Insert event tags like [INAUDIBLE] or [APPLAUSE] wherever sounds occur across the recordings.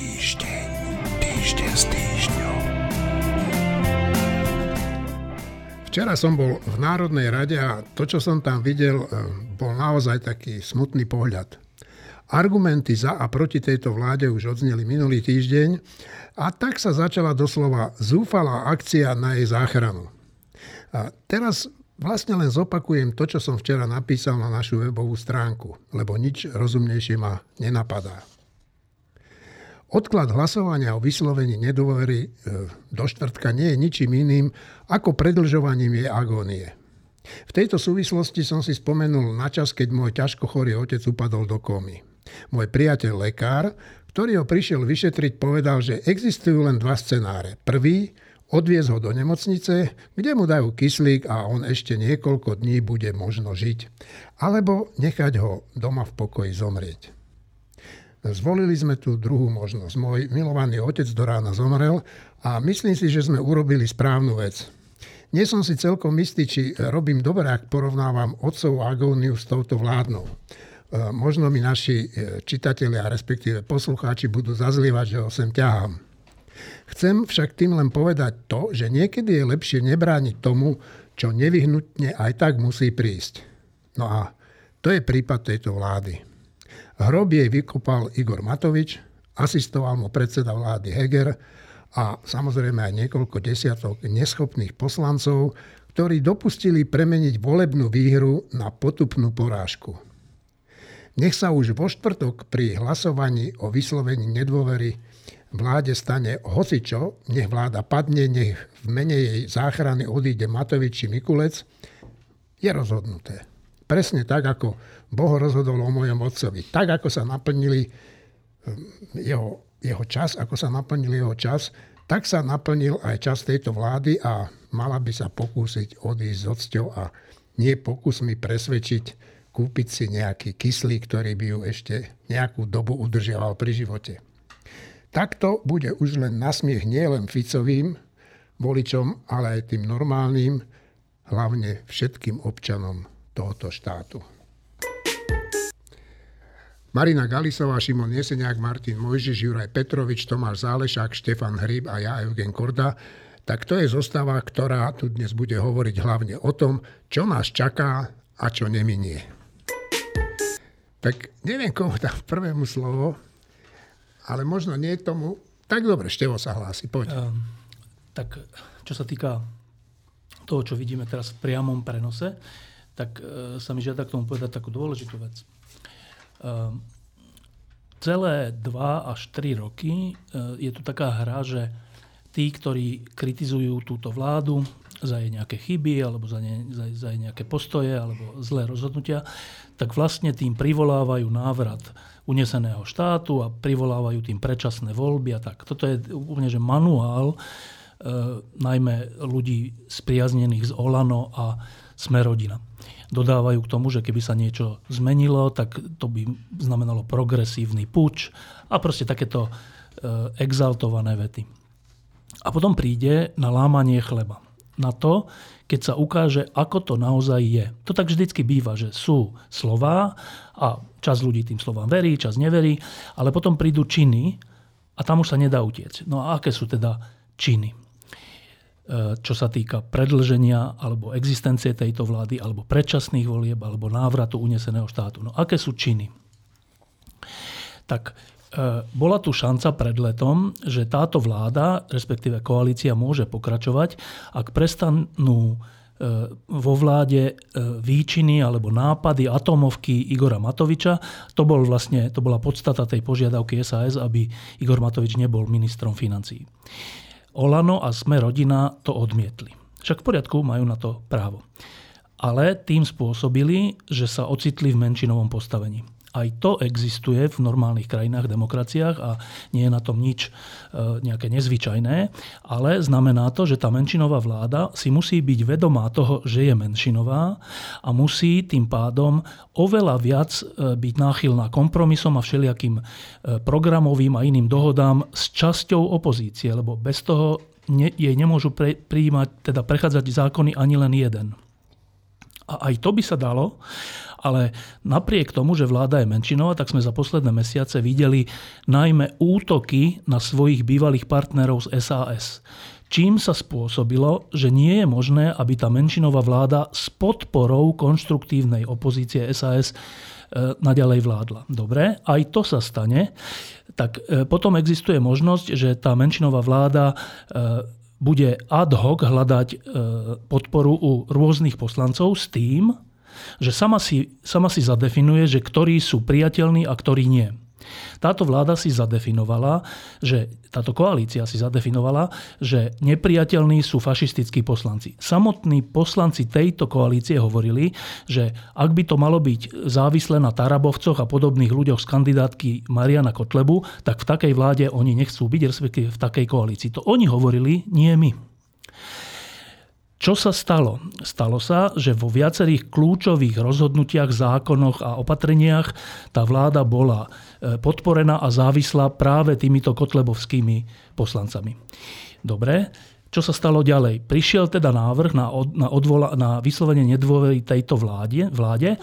Týždeň, týždeň s týždňom. Včera som bol v Národnej rade a to, čo som tam videl, eh, bol naozaj taký smutný pohľad. Argumenty za a proti tejto vláde už odzneli minulý týždeň a tak sa začala doslova zúfalá akcia na jej záchranu. A teraz vlastne len zopakujem to, čo som včera napísal na našu webovú stránku, lebo nič rozumnejšie ma nenapadá. Odklad hlasovania o vyslovení nedôvery e, do štvrtka nie je ničím iným ako predlžovaním jej agónie. V tejto súvislosti som si spomenul na čas, keď môj ťažko chorý otec upadol do komy. Môj priateľ lekár, ktorý ho prišiel vyšetriť, povedal, že existujú len dva scenáre. Prvý, odviez ho do nemocnice, kde mu dajú kyslík a on ešte niekoľko dní bude možno žiť. Alebo nechať ho doma v pokoji zomrieť. Zvolili sme tú druhú možnosť. Môj milovaný otec do rána zomrel a myslím si, že sme urobili správnu vec. Nie som si celkom istý, či robím dobre, ak porovnávam otcovú agóniu s touto vládnou. E, možno mi naši e, čitatelia, respektíve poslucháči budú zazlievať, že ho sem ťahám. Chcem však tým len povedať to, že niekedy je lepšie nebrániť tomu, čo nevyhnutne aj tak musí prísť. No a to je prípad tejto vlády. Hrob jej vykopal Igor Matovič, asistoval mu predseda vlády Heger a samozrejme aj niekoľko desiatok neschopných poslancov, ktorí dopustili premeniť volebnú výhru na potupnú porážku. Nech sa už vo štvrtok pri hlasovaní o vyslovení nedôvery vláde stane hocičo, nech vláda padne, nech v mene jej záchrany odíde Matovič či Mikulec, je rozhodnuté. Presne tak, ako Boh rozhodol o mojom otcovi. Tak, ako sa naplnili ehm, jeho, jeho čas, ako sa naplnil jeho čas, tak sa naplnil aj čas tejto vlády a mala by sa pokúsiť odísť s odsťou a nie pokusmi presvedčiť, kúpiť si nejaký kyslík, ktorý by ju ešte nejakú dobu udržiaval pri živote. Takto bude už len nasmiech nielen Ficovým voličom, ale aj tým normálnym, hlavne všetkým občanom tohoto štátu. Marina Galisová, Šimon Jeseniak, Martin Mojžiš, Juraj Petrovič, Tomáš Zálešák, Štefan Hryb a ja, Eugen Korda. Tak to je zostava, ktorá tu dnes bude hovoriť hlavne o tom, čo nás čaká a čo neminie. Tak neviem, komu dám prvému slovo, ale možno nie tomu. Tak dobre, Števo sa hlási, poď. Um, tak čo sa týka toho, čo vidíme teraz v priamom prenose, tak e, sa mi žiada k tomu povedať takú dôležitú vec. E, celé 2 až 3 roky e, je tu taká hra, že tí, ktorí kritizujú túto vládu za jej nejaké chyby alebo za, ne, za, za jej nejaké postoje alebo zlé rozhodnutia, tak vlastne tým privolávajú návrat uneseného štátu a privolávajú tým predčasné voľby a tak. Toto je úplne že manuál e, najmä ľudí spriaznených z Olano a Smerodina dodávajú k tomu, že keby sa niečo zmenilo, tak to by znamenalo progresívny puč a proste takéto e, exaltované vety. A potom príde na lámanie chleba. Na to, keď sa ukáže, ako to naozaj je. To tak vždycky býva, že sú slová a čas ľudí tým slovám verí, čas neverí, ale potom prídu činy a tam už sa nedá utiecť. No a aké sú teda činy? E, čo sa týka predlženia alebo existencie tejto vlády, alebo predčasných volieb, alebo návratu uneseného štátu. No aké sú činy? Tak e, bola tu šanca pred letom, že táto vláda, respektíve koalícia môže pokračovať, ak prestanú e, vo vláde výčiny alebo nápady atomovky Igora Matoviča. To, bol vlastne, to bola podstata tej požiadavky SAS, aby Igor Matovič nebol ministrom financií. Olano a Sme rodina to odmietli. Však v poriadku, majú na to právo. Ale tým spôsobili, že sa ocitli v menšinovom postavení. Aj to existuje v normálnych krajinách, demokraciách a nie je na tom nič e, nejaké nezvyčajné, ale znamená to, že tá menšinová vláda si musí byť vedomá toho, že je menšinová a musí tým pádom oveľa viac e, byť náchylná kompromisom a všelijakým e, programovým a iným dohodám s časťou opozície, lebo bez toho jej nemôžu pre, prijímať, teda prechádzať zákony ani len jeden. A aj to by sa dalo, Ale napriek tomu, že vláda je menšinová, tak sme za posledné mesiace videli najmä útoky na svojich bývalých partnerov z SAS čím sa spôsobilo, že nie je možné, aby tá menšinová vláda s podporou konštruktívnej opozície SAS e, naďalej vládla. Dobre, aj to sa stane. Tak e, potom existuje možnosť, že tá menšinová vláda e, bude ad hoc hľadať podporu u rôznych poslancov s tým, že sama si, sama si zadefinuje, že ktorí sú priateľní a ktorí nie. Táto vláda si zadefinovala, že táto koalícia si zadefinovala, že nepriateľní sú fašistickí poslanci. Samotní poslanci tejto koalície hovorili, že ak by to malo byť závislé na Tarabovcoch a podobných ľuďoch z kandidátky Mariana Kotlebu, tak v takej vláde oni nechcú byť, respektíve v takej koalícii. To oni hovorili, nie my. Čo sa stalo? Stalo sa, že vo viacerých kľúčových rozhodnutiach, zákonoch a opatreniach tá vláda bola e, podporená a závislá práve týmito kotlebovskými poslancami. Dobre, čo sa stalo ďalej? Prišiel teda návrh na, od, na, odvola, na vyslovenie nedôvery tejto vláde, vláde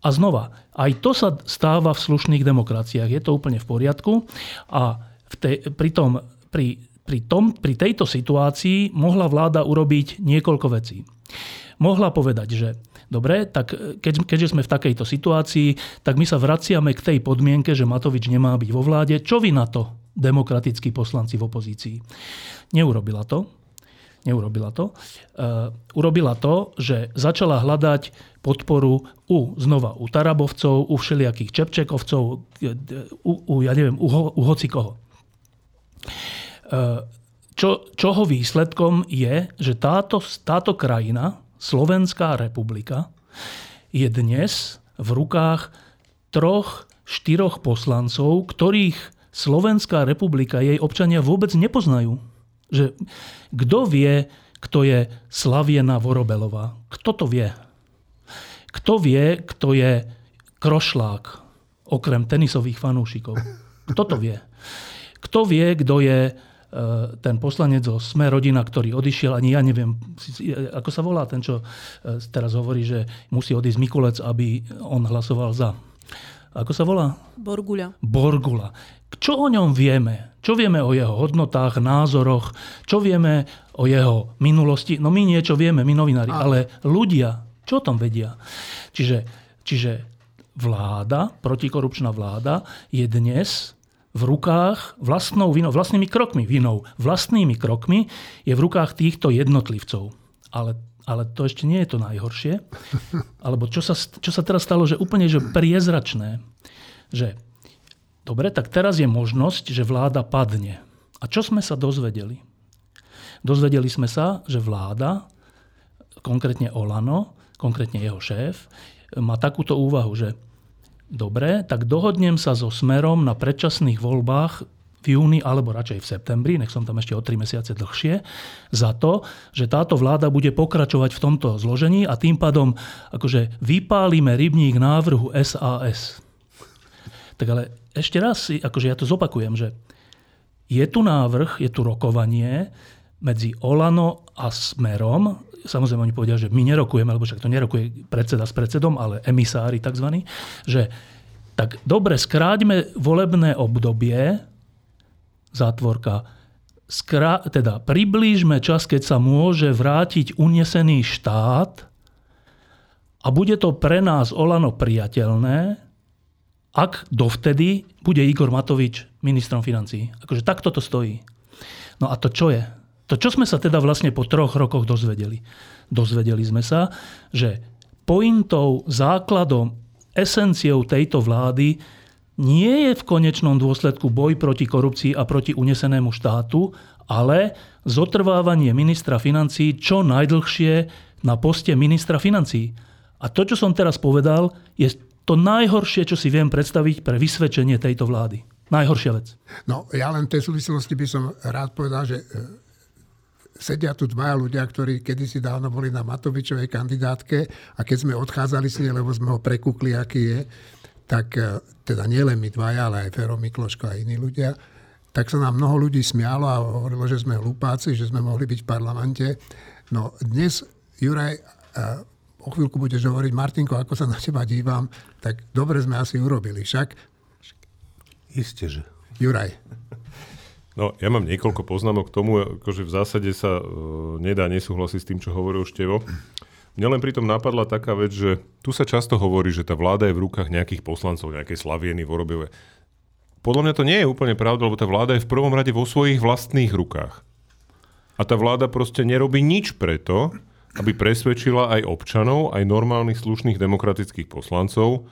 a znova, aj to sa stáva v slušných demokraciách. Je to úplne v poriadku a v tej, pritom pri pri, tom, pri tejto situácii mohla vláda urobiť niekoľko vecí. Mohla povedať, že dobre, tak keď, keďže sme v takejto situácii, tak my sa vraciame k tej podmienke, že Matovič nemá byť vo vláde. Čo vy na to, demokratickí poslanci v opozícii? Neurobila to. Neurobila to. Uh, urobila to, že začala hľadať podporu u, znova, u Tarabovcov, u všelijakých Čepčekovcov, u, u ja neviem, u, u hocikoho. Čo, čoho výsledkom je, že táto, táto krajina, Slovenská republika, je dnes v rukách troch, štyroch poslancov, ktorých Slovenská republika, jej občania vôbec nepoznajú. Že kto vie, kto je Slaviena Vorobelová? Kto to vie? Kto vie, kto je Krošlák, okrem tenisových fanúšikov? Kto to vie? Kto vie, kto je Eh, ten poslanec zo Sme rodina, ktorý odišiel, ani ja neviem, ako sa volá ten, čo eh, teraz hovorí, že musí odísť Mikulec, aby on hlasoval za. Ako sa volá? Borgula. Borgula. Čo o ňom vieme? Čo vieme o jeho hodnotách, názoroch? Čo vieme o jeho minulosti? No my niečo vieme, my novinári, ale ľudia, čo o tom vedia? Čiže, čiže vláda, protikorupčná vláda je dnes v rukách vlastnou vinou, vlastnými krokmi, vinou, vlastnými krokmi je v rukách týchto jednotlivcov. Ale, ale to ešte nie je to najhoršie. Alebo čo sa, čo sa teraz stalo, že úplne že priezračné, že dobre, tak teraz je možnosť, že vláda padne. A čo sme sa dozvedeli? Dozvedeli sme sa, že vláda, konkrétne Olano, konkrétne jeho šéf, má takúto úvahu, že Dobre, tak dohodnem sa so Smerom na predčasných voľbách v júni alebo radšej v septembri, nech som tam ešte o 3 mesiace dlhšie, za to, že táto vláda bude pokračovať v tomto zložení a tým pádom akože vypálime rybník návrhu SAS. Tak ale ešte raz, akože ja to zopakujem, že je tu návrh, je tu rokovanie medzi Olano a Smerom samozrejme oni povedia, že my nerokujeme, lebo však to nerokuje predseda s predsedom, ale emisári tzv., že tak dobre, skráťme volebné obdobie, zátvorka, skrá, teda priblížme čas, keď sa môže vrátiť unesený štát a bude to pre nás Olano priateľné, ak dovtedy bude Igor Matovič ministrom financí. Akože takto to stojí. No a to čo je? To, čo sme sa teda vlastne po troch rokoch dozvedeli? Dozvedeli sme sa, že pointou, základom, esenciou tejto vlády nie je v konečnom dôsledku boj proti korupcii a proti unesenému štátu, ale zotrvávanie ministra financí čo najdlhšie na poste ministra financí. A to, čo som teraz povedal, je to najhoršie, čo si viem predstaviť pre vysvedčenie tejto vlády. Najhoršia vec. No, ja len v tej súvislosti by som rád povedal, že sedia tu dvaja ľudia, ktorí kedysi dávno boli na Matovičovej kandidátke a keď sme odchádzali s nej, lebo sme ho prekúkli, aký je, tak e, teda nielen my dvaja, ale aj Fero Mikloško a iní ľudia, tak sa nám mnoho ľudí smialo a hovorilo, že sme hlupáci, že sme mohli byť v parlamente. No dnes Juraj e, o chvíľku budeš hovoriť, Martinko, ako sa na teba dívam, tak dobre sme asi urobili. Však? Isté, že. Juraj. No, ja mám niekoľko poznámok k tomu, akože v zásade sa uh, nedá nesúhlasiť s tým, čo hovoril Števo. Mne len pritom napadla taká vec, že tu sa často hovorí, že tá vláda je v rukách nejakých poslancov, nejakej Slavieny, Vorobieve. Podľa mňa to nie je úplne pravda, lebo tá vláda je v prvom rade vo svojich vlastných rukách. A tá vláda proste nerobí nič preto, aby presvedčila aj občanov, aj normálnych slušných demokratických poslancov,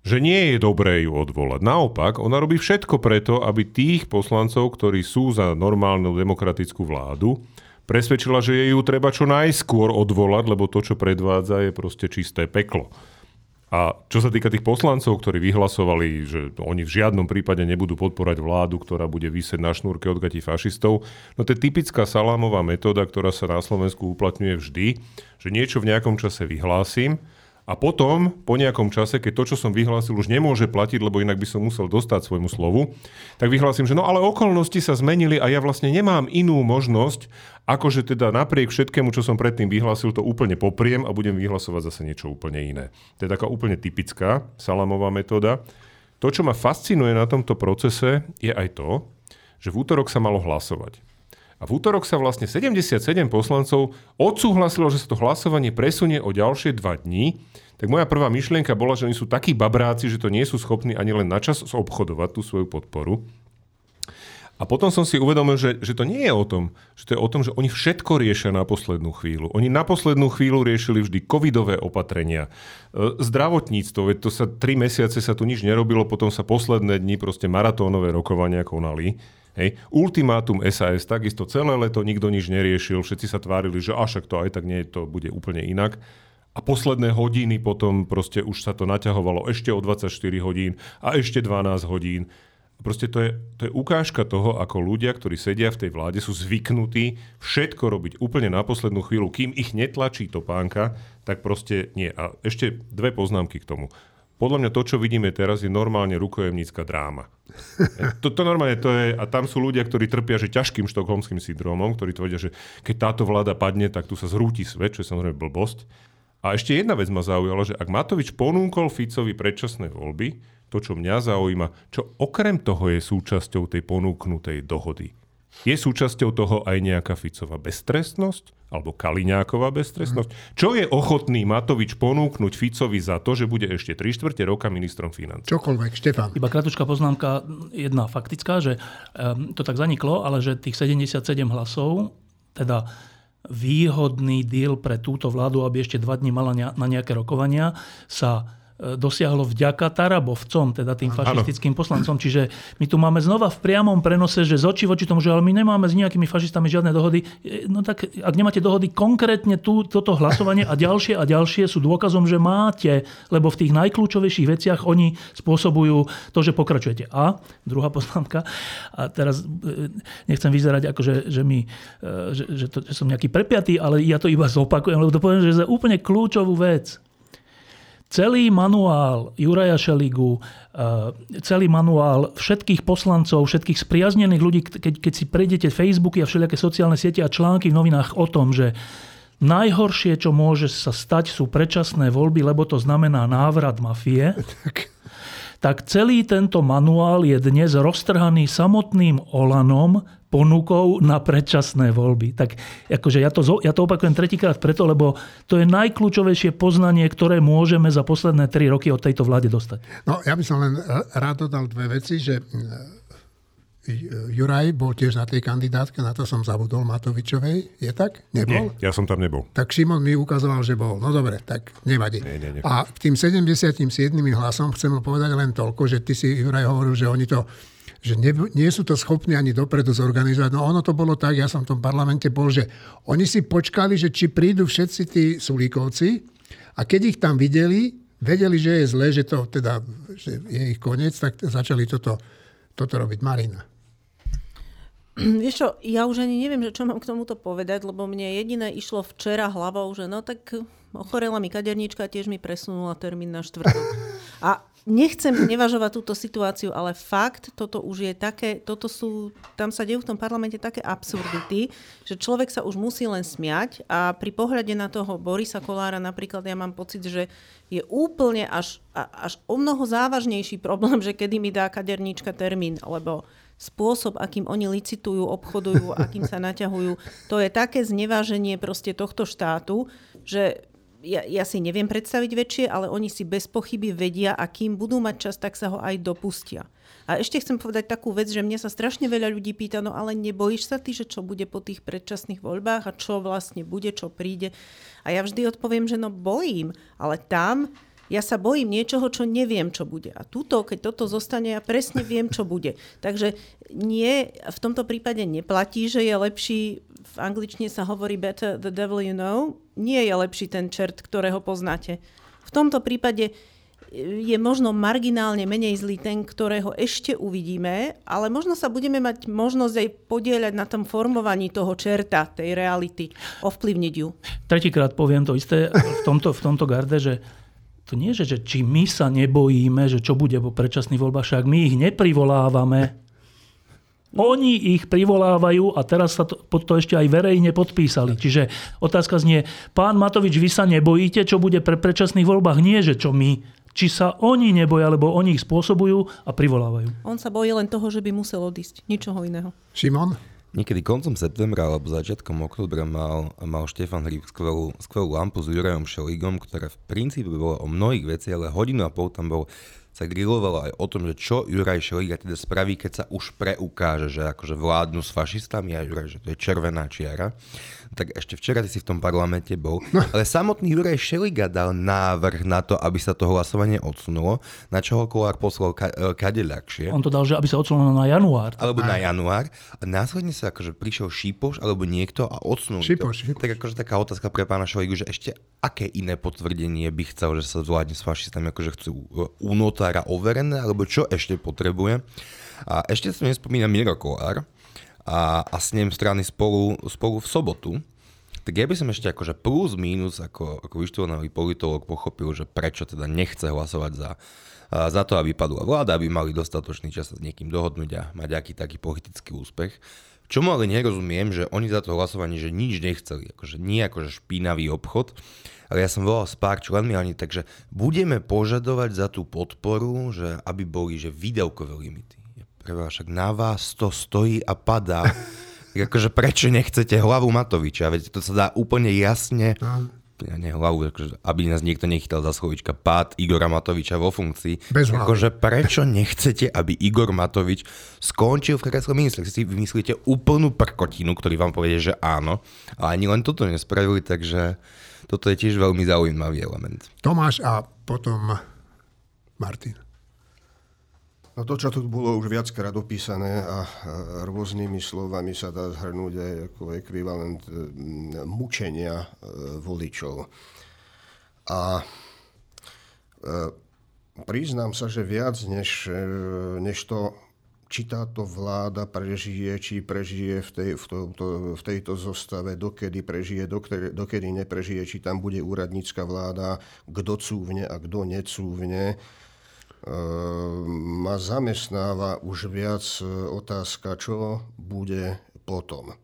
že nie je dobré ju odvolať. Naopak, ona robí všetko preto, aby tých poslancov, ktorí sú za normálnu demokratickú vládu, presvedčila, že je ju treba čo najskôr odvolať, lebo to, čo predvádza, je proste čisté peklo. A čo sa týka tých poslancov, ktorí vyhlasovali, že oni v žiadnom prípade nebudú podporať vládu, ktorá bude vysieť na šnúrke od gatí fašistov, no to je typická salámová metóda, ktorá sa na Slovensku uplatňuje vždy, že niečo v nejakom čase vyhlásim, a potom, po nejakom čase, keď to, čo som vyhlásil, už nemôže platiť, lebo inak by som musel dostať svojmu slovu, tak vyhlásim, že no ale okolnosti sa zmenili a ja vlastne nemám inú možnosť, ako že teda napriek všetkému, čo som predtým vyhlásil, to úplne popriem a budem vyhlasovať zase niečo úplne iné. To je taká úplne typická salamová metóda. To, čo ma fascinuje na tomto procese, je aj to, že v útorok sa malo hlasovať. A v útorok sa vlastne 77 poslancov odsúhlasilo, že sa to hlasovanie presunie o ďalšie dva dní. Tak moja prvá myšlienka bola, že oni sú takí babráci, že to nie sú schopní ani len načas obchodovať tú svoju podporu. A potom som si uvedomil, že, že to nie je o tom, že to je o tom, že oni všetko riešia na poslednú chvíľu. Oni na poslednú chvíľu riešili vždy covidové opatrenia, e, zdravotníctvo, veď to sa tri mesiace sa tu nič nerobilo, potom sa posledné dni proste maratónové rokovania konali. Hej. Ultimátum SAS, takisto celé leto nikto nič neriešil, všetci sa tvárili, že až to aj tak nie, to bude úplne inak. A posledné hodiny potom proste už sa to naťahovalo ešte o 24 hodín a ešte 12 hodín. Proste to je, to je ukážka toho, ako ľudia, ktorí sedia v tej vláde, sú zvyknutí všetko robiť úplne na poslednú chvíľu, kým ich netlačí topánka, tak proste nie. A ešte dve poznámky k tomu. Podľa mňa to, čo vidíme teraz, je normálne rukojemnícka dráma. To, to normálne to je, a tam sú ľudia, ktorí trpia že ťažkým štokholmským syndromom, ktorí tvrdia, že keď táto vláda padne, tak tu sa zrúti svet, čo je samozrejme blbosť. A ešte jedna vec ma zaujala, že ak Matovič ponúkol Ficovi predčasné voľby, to, čo mňa zaujíma, čo okrem toho je súčasťou tej ponúknutej dohody. Je súčasťou toho aj nejaká Ficová beztrestnosť? Alebo Kaliňáková beztrestnosť? Mm. Čo je ochotný Matovič ponúknuť Ficovi za to, že bude ešte 3 štvrte roka ministrom financí? Čokoľvek, Štefan. Iba kratučká poznámka, jedna faktická, že um, to tak zaniklo, ale že tých 77 hlasov, teda výhodný deal pre túto vládu, aby ešte dva dní mala na nejaké rokovania, sa dosiahlo vďaka Tarabovcom, teda tým fašistickým poslancom. Čiže my tu máme znova v priamom prenose, že z očí voči tomu, že ale my nemáme s nejakými fašistami žiadne dohody. E, no tak ak nemáte dohody konkrétne tú, toto hlasovanie a ďalšie a ďalšie sú dôkazom, že máte, lebo v tých najkľúčovejších veciach oni spôsobujú to, že pokračujete. A druhá poznámka, a teraz e, nechcem vyzerať ako, že, že, mi, že, že, to, že som nejaký prepiatý, ale ja to iba zopakujem, lebo to poviem, že je úplne kľúčovú vec celý manuál Juraja Šeligu, eh, celý manuál všetkých poslancov, všetkých spriaznených ľudí, keď, keď si prejdete Facebooky a všelijaké sociálne siete a články v novinách o tom, že najhoršie, čo môže sa stať, sú predčasné voľby, lebo to znamená návrat mafie. [LAUGHS] tak celý tento manuál je dnes roztrhaný samotným Olanom, ponukou na predčasné voľby. Tak akože ja to, ja to opakujem tretíkrát preto, lebo to je najkľúčovejšie poznanie, ktoré môžeme za posledné tri roky od tejto vláde dostať. No, ja by som len rád dodal dve veci, že e, Juraj bol tiež na tej kandidátke, na to som zabudol Matovičovej. Je tak? Nebol? Nie, ja som tam nebol. Tak Šimon mi ukazoval, že bol. No dobre, tak nevadí. Nie, nie, nie. A k tým 77 hlasom chcem povedať len toľko, že ty si, Juraj, hovoril, že oni to že ne, nie sú to schopní ani dopredu zorganizovať. No ono to bolo tak, ja som v tom parlamente bol, že oni si počkali, že či prídu všetci tí Sulíkovci a keď ich tam videli, vedeli, že je zle, že to teda že je ich koniec, tak začali toto, toto robiť. Marina. [CLEARS THROAT] Vieš čo, ja už ani neviem, že čo mám k tomuto povedať, lebo mne jediné išlo včera hlavou, že no tak ochorela mi kaderníčka, tiež mi presunula termín na štvrtok. [LAUGHS] A nechcem nevažovať túto situáciu, ale fakt, toto už je také, toto sú, tam sa dejú v tom parlamente také absurdity, že človek sa už musí len smiať a pri pohľade na toho Borisa Kolára napríklad ja mám pocit, že je úplne až, až o mnoho závažnejší problém, že kedy mi dá kaderníčka termín, lebo spôsob, akým oni licitujú, obchodujú, [LAUGHS] akým sa naťahujú, to je také zneváženie proste tohto štátu, že ja, ja si neviem predstaviť väčšie, ale oni si bez pochyby vedia a kým budú mať čas, tak sa ho aj dopustia. A ešte chcem povedať takú vec, že mne sa strašne veľa ľudí pýta, no ale nebojíš sa ty, že čo bude po tých predčasných voľbách a čo vlastne bude, čo príde. A ja vždy odpoviem, že no bojím, ale tam ja sa bojím niečoho, čo neviem, čo bude. A túto, keď toto zostane, ja presne viem, čo bude. Takže nie, v tomto prípade neplatí, že je lepší, v angličtine sa hovorí better the devil you know, nie je lepší ten čert, ktorého poznáte. V tomto prípade je možno marginálne menej zlý ten, ktorého ešte uvidíme, ale možno sa budeme mať možnosť aj podieľať na tom formovaní toho čerta, tej reality, ovplyvniť ju. Tretíkrát poviem to isté v tomto, v tomto garde, že to nie, že, že či my sa nebojíme, že čo bude po predčasných voľbách, však my ich neprivolávame. Oni ich privolávajú a teraz sa to, pod to ešte aj verejne podpísali. Čiže otázka znie, pán Matovič, vy sa nebojíte, čo bude pre predčasných voľbách? Nie, že čo my. Či sa oni neboja, lebo oni ich spôsobujú a privolávajú. On sa bojí len toho, že by musel odísť. Ničoho iného. Šimon? Niekedy koncom septembra alebo začiatkom oktobra mal, mal Štefan Hríb skvelú, skvelú lampu s Jurajom Šelígom, ktorá v princípe bola o mnohých veciach, ale hodinu a pol tam bol sa grilovalo aj o tom, že čo Juraj Šeliga teda spraví, keď sa už preukáže, že akože vládnu s fašistami a Juraj, že to je červená čiara. Tak ešte včera si v tom parlamente bol. No. Ale samotný Juraj Šeliga dal návrh na to, aby sa to hlasovanie odsunulo, na čo ho Kolár poslal ka- e, kade ľahšie. On to dal, že aby sa odsunulo na január. Alebo na január. A následne sa akože prišiel Šípoš alebo niekto a odsunul Šípoš, to. Šípoš. Tak akože taká otázka pre pána Šeligu, že ešte aké iné potvrdenie by chcel, že sa zvládne s fašistami, akože chcú unota notára overené, alebo čo ešte potrebuje. A ešte sa nespomína Miro Kolár a, a s ním strany spolu, spolu v sobotu. Tak ja by som ešte akože plus minus ako, ako vyštudovaný politolog pochopil, že prečo teda nechce hlasovať za, za to, aby padla vláda, aby mali dostatočný čas sa s niekým dohodnúť a mať aký taký politický úspech. Čomu ale nerozumiem, že oni za to hlasovanie, že nič nechceli, akože nie akože špinavý obchod, ale ja som volal s pár členmi oni, takže budeme požadovať za tú podporu, že aby boli že výdavkové limity. Prvé, však na vás to stojí a padá. [LAUGHS] akože prečo nechcete hlavu Matoviča? Veď to sa dá úplne jasne ja nie hlavu, akože, aby nás niekto nechytal za slovička pád Igora Matoviča vo funkcii. Bez akože prečo nechcete, aby Igor Matovič skončil v kresle ministra? Si vymyslíte úplnú prkotinu, ktorý vám povie, že áno. A ani len toto nespravili, takže toto je tiež veľmi zaujímavý element. Tomáš a potom Martin. No to, čo tu bolo už viackrát opísané a rôznymi slovami sa dá zhrnúť aj ako ekvivalent mučenia e, voličov. A e, priznám sa, že viac než, e, než to či táto vláda prežije, či prežije v, tej, v, to, v tejto zostave, dokedy prežije, dokedy, dokedy neprežije, či tam bude úradnícka vláda, kto cúvne a kto necúvne. E, ma zamestnáva už viac e, otázka, čo bude potom.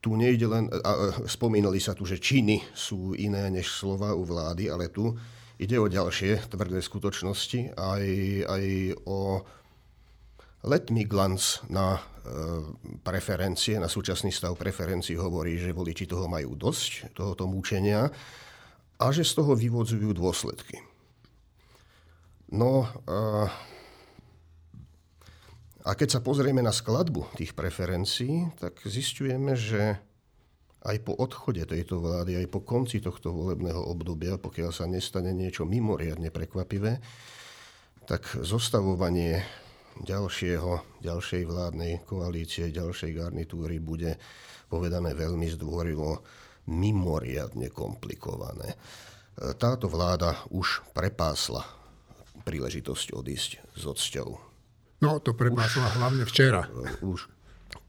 Tu nejde len, a, spomínali sa tu, že činy sú iné než slova u vlády, ale tu ide o ďalšie tvrdé skutočnosti, aj, aj o Letný glanc na e, preferencie, na súčasný stav preferencií hovorí, že voliči toho majú dosť, tohoto múčenia a že z toho vyvodzujú dôsledky. No a, a keď sa pozrieme na skladbu tých preferencií, tak zistujeme, že aj po odchode tejto vlády, aj po konci tohto volebného obdobia, pokiaľ sa nestane niečo mimoriadne prekvapivé, tak zostavovanie ďalšieho, ďalšej vládnej koalície, ďalšej garnitúry bude povedané veľmi zdvorilo mimoriadne komplikované. Táto vláda už prepásla príležitosť odísť s odsťou. No, to prepásla už, hlavne včera. Už,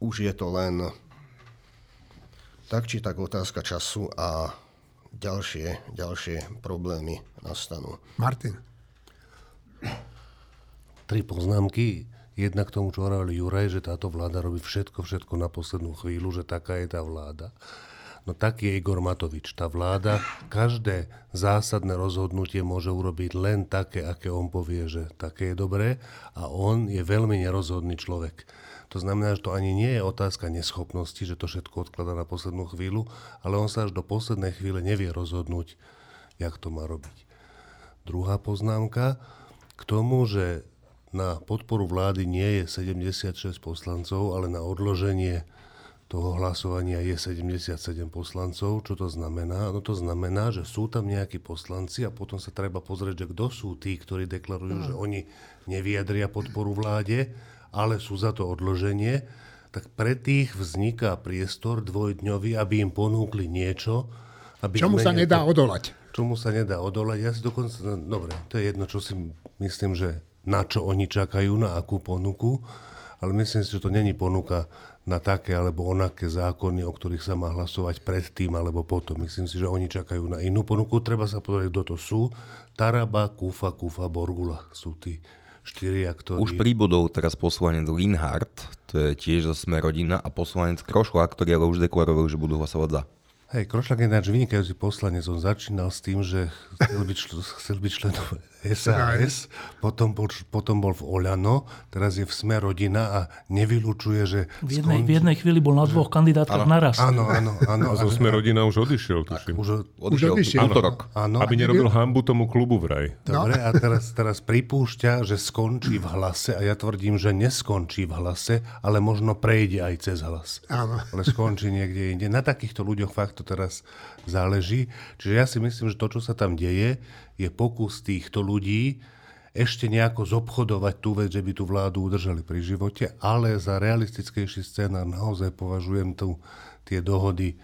už je to len tak či tak otázka času a ďalšie, ďalšie problémy nastanú. Martin. Tri poznámky. Jedna k tomu, čo hovoril Juraj, že táto vláda robí všetko, všetko na poslednú chvíľu, že taká je tá vláda. No tak je Igor Matovič. Tá vláda každé zásadné rozhodnutie môže urobiť len také, aké on povie, že také je dobré a on je veľmi nerozhodný človek. To znamená, že to ani nie je otázka neschopnosti, že to všetko odklada na poslednú chvíľu, ale on sa až do poslednej chvíle nevie rozhodnúť, jak to má robiť. Druhá poznámka k tomu, že na podporu vlády nie je 76 poslancov, ale na odloženie toho hlasovania je 77 poslancov. Čo to znamená? No to znamená, že sú tam nejakí poslanci a potom sa treba pozrieť, že kto sú tí, ktorí deklarujú, že oni nevyjadria podporu vláde, ale sú za to odloženie. Tak pre tých vzniká priestor dvojdňový, aby im ponúkli niečo. Aby Čomu sa nedá to, odolať? Čomu sa nedá odolať. Ja si dokonca, no, dobre, to je jedno, čo si myslím, že na čo oni čakajú, na akú ponuku, ale myslím si, že to není ponuka na také alebo onaké zákony, o ktorých sa má hlasovať predtým alebo potom. Myslím si, že oni čakajú na inú ponuku. Treba sa pozrieť, kto to sú. Taraba, Kufa, Kufa, Borgula sú tí štyria, ktorí... Už príbudol teraz poslanec Linhart, to je tiež zo Sme rodina, a poslanec Krošla, ktorý ale už deklaroval, že budú hlasovať za. Hej, Krošľak je náš vynikajúci poslanec. On začínal s tým, že chcel byť, čl- chcel byť členom SAS, potom bol, potom bol v Oľano, teraz je v Sme rodina a nevylučuje, že... V jednej, v jednej chvíli bol na dvoch kandidátkach naraz. Áno, áno, áno. A zo Sme rodina už odišiel, tuším. Už, Odišiel odišiel. útorok. áno. Aby nerobil hambu tomu klubu vraj. Dobre, a teraz, teraz pripúšťa, že skončí v hlase a ja tvrdím, že neskončí v hlase, ale možno prejde aj cez hlas. Áno. Ale skončí niekde inde. Na takýchto ľuďoch fakt to teraz záleží. Čiže ja si myslím, že to, čo sa tam deje, je pokus týchto ľudí ešte nejako zobchodovať tú vec, že by tú vládu udržali pri živote, ale za realistickejší scénar naozaj považujem tu tie dohody e,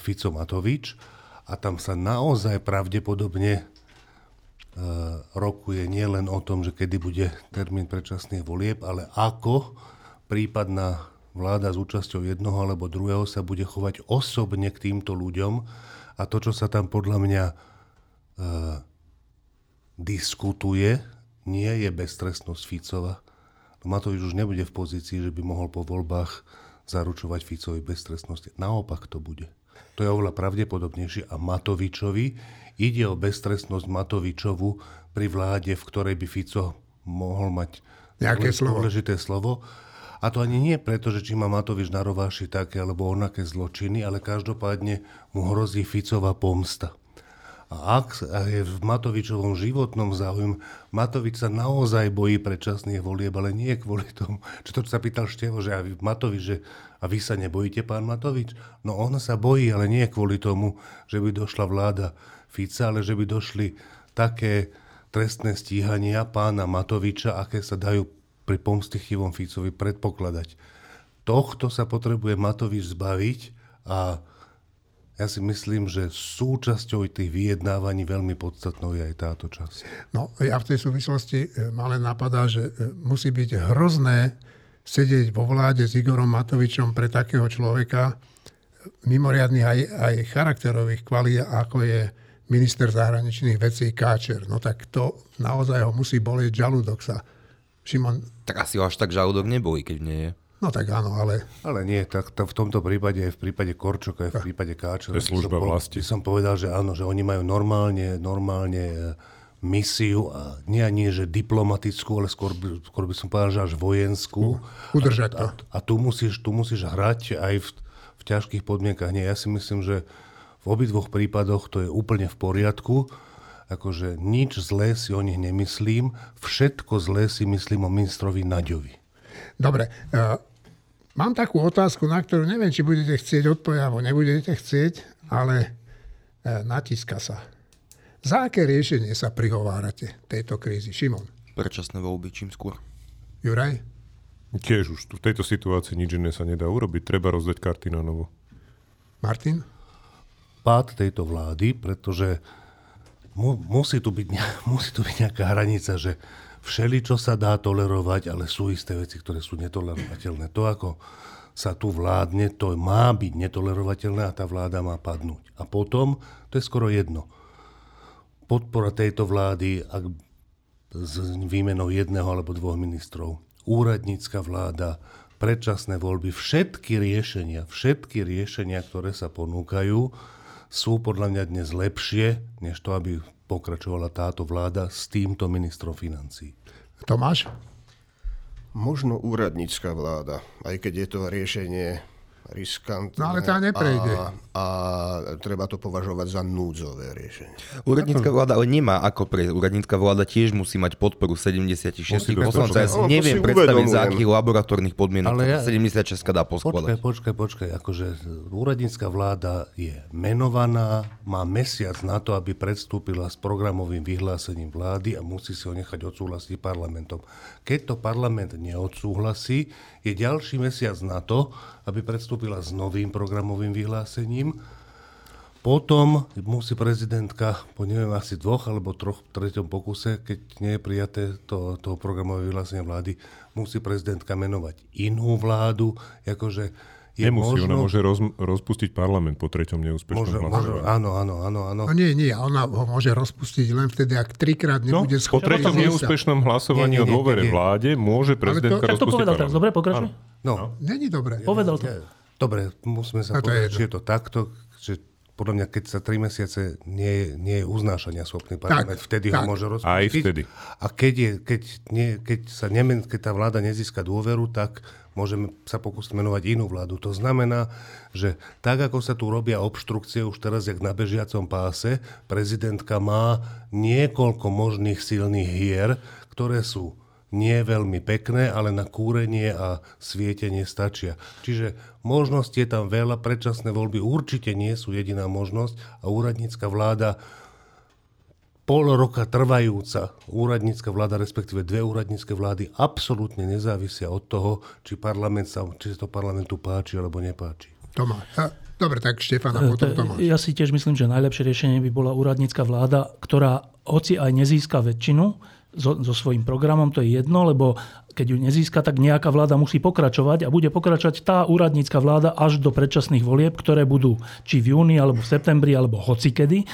Fico-Matovič a tam sa naozaj pravdepodobne e, rokuje nielen o tom, že kedy bude termín predčasných volieb, ale ako prípadná vláda s účasťou jednoho alebo druhého sa bude chovať osobne k týmto ľuďom. A to, čo sa tam podľa mňa e, diskutuje, nie je beztrestnosť Ficova. No Matovič už nebude v pozícii, že by mohol po voľbách zaručovať Ficovi beztrestnosť. Naopak to bude. To je oveľa pravdepodobnejšie. A Matovičovi ide o beztrestnosť Matovičovu pri vláde, v ktorej by Fico mohol mať Nejaké slovo. dôležité slovo. A to ani nie preto, že či má Matovič na rováši také alebo onaké zločiny, ale každopádne mu hrozí Ficová pomsta. A ak je v Matovičovom životnom záujme, Matovič sa naozaj bojí predčasných volieb, ale nie kvôli tomu. Čo to sa pýtal Števo, že a Matovič, že a vy sa nebojíte, pán Matovič? No on sa bojí, ale nie kvôli tomu, že by došla vláda Fica, ale že by došli také trestné stíhania pána Matoviča, aké sa dajú pri pomstychivom Ficovi predpokladať. Tohto sa potrebuje Matovič zbaviť a ja si myslím, že súčasťou tých vyjednávaní veľmi podstatnou je aj táto časť. No, ja v tej súvislosti e, ma len napadá, že e, musí byť hrozné sedieť vo vláde s Igorom Matovičom pre takého človeka e, mimoriadných aj, aj charakterových kvalít, ako je minister zahraničných vecí Káčer. No tak to naozaj ho musí bolieť žalúdok sa. Šimon, Tak asi ho až tak žalúdok neboli, keď nie je. No tak áno, ale Ale nie, tak to v tomto prípade, aj v prípade Korčoka, aj v prípade Káčera. Je služba som vlasti. Som povedal, že áno, že oni majú normálne, normálne e, misiu, a nie ani že diplomatickú, ale skôr by, skôr by som povedal, že až vojenskú. udržať to. A, a tu, musíš, tu musíš hrať aj v, v ťažkých podmienkach. Nie, ja si myslím, že v obidvoch prípadoch to je úplne v poriadku. Akože nič zlé si o nich nemyslím, všetko zlé si myslím o ministrovi Naďovi. Dobre, uh, mám takú otázku, na ktorú neviem, či budete chcieť odpovedať, alebo nebudete chcieť, ale uh, natiska sa. Za aké riešenie sa prihovárate tejto krízy? Šimon, Predčasné voľby čím skôr. Juraj? Tiež už tu v tejto situácii nič iné sa nedá urobiť. Treba rozdať karty na novo. Martin? pád tejto vlády, pretože mu, musí, tu byť, [LAUGHS] musí tu byť nejaká hranica, že všeli, čo sa dá tolerovať, ale sú isté veci, ktoré sú netolerovateľné. To, ako sa tu vládne, to má byť netolerovateľné a tá vláda má padnúť. A potom, to je skoro jedno, podpora tejto vlády, ak s výmenou jedného alebo dvoch ministrov. Úradnícka vláda, predčasné voľby, všetky riešenia, všetky riešenia, ktoré sa ponúkajú, sú podľa mňa dnes lepšie, než to, aby pokračovala táto vláda s týmto ministrom financí. Tomáš? Možno úradnícka vláda, aj keď je to riešenie riskantné. No ale tá neprejde. A, a treba to považovať za núdzové riešenie. Úradnícka vláda ale nemá ako pre úradnícka vláda tiež musí mať podporu 76 Musí poslancov. Ja si No, neviem si predstaviť, za akých laboratórnych podmienok Ale ja- 76 dá Počkaj, poskladať. počkaj, počkaj. Akože úradnícka vláda je menovaná, má mesiac na to, aby predstúpila s programovým vyhlásením vlády a musí si ho nechať odsúhlasiť parlamentom. Keď to parlament neodsúhlasí, je ďalší mesiac na to, aby predstúpila s novým programovým vyhlásením. Potom musí prezidentka po neviem asi dvoch alebo troch treťom pokuse, keď nie je prijaté to, to programové vyhlásenie vlády, musí prezidentka menovať inú vládu, akože je Nemusí, možno... ona môže roz, rozpustiť parlament po treťom neúspešnom Môže, môže, hlasovaní. áno, áno, áno, áno. No nie, nie, ona ho môže rozpustiť len vtedy, ak trikrát No, nebude po schopná. treťom sa- neúspešnom hlasovaní Nie, nie, o nie, dôvere nie. vláde môže prezidentka to- Tak to rozpustiť povedal teraz. parlament. Dobre, pokračuj. No, Není dobré. Povedal to. dobre, musíme sa to je povedať, jedno. či je to takto, že podľa mňa, keď sa tri mesiace nie, je- nie je uznášania schopný parlament, Tak, vtedy tak. ho môže rozpustiť. Aj vtedy. A keď, je, keď, nie, keď, sa nemen, keď tá vláda nezíska dôveru, tak môžeme sa pokúsiť menovať inú vládu. To znamená, že tak, ako sa tu robia obštrukcie už teraz, jak na bežiacom páse, prezidentka má niekoľko možných silných hier, ktoré sú nie veľmi pekné, ale na kúrenie a svietenie stačia. Čiže možností je tam veľa, predčasné voľby určite nie sú jediná možnosť a úradnícka vláda pol roka trvajúca úradnícka vláda, respektíve dve úradnícke vlády, absolútne nezávisia od toho, či, parlament sa, či sa to parlamentu páči alebo nepáči. Tomáš. Dobre, tak Štefana, E, potom to- Tomáš. Ja si tiež myslím, že najlepšie riešenie by bola úradnícka vláda, ktorá hoci aj nezíska väčšinu so, so svojím programom, to je jedno, lebo keď ju nezíska, tak nejaká vláda musí pokračovať a bude pokračovať tá úradnícka vláda až do predčasných volieb, ktoré budú či v júni, alebo v septembri, alebo hocikedy. E,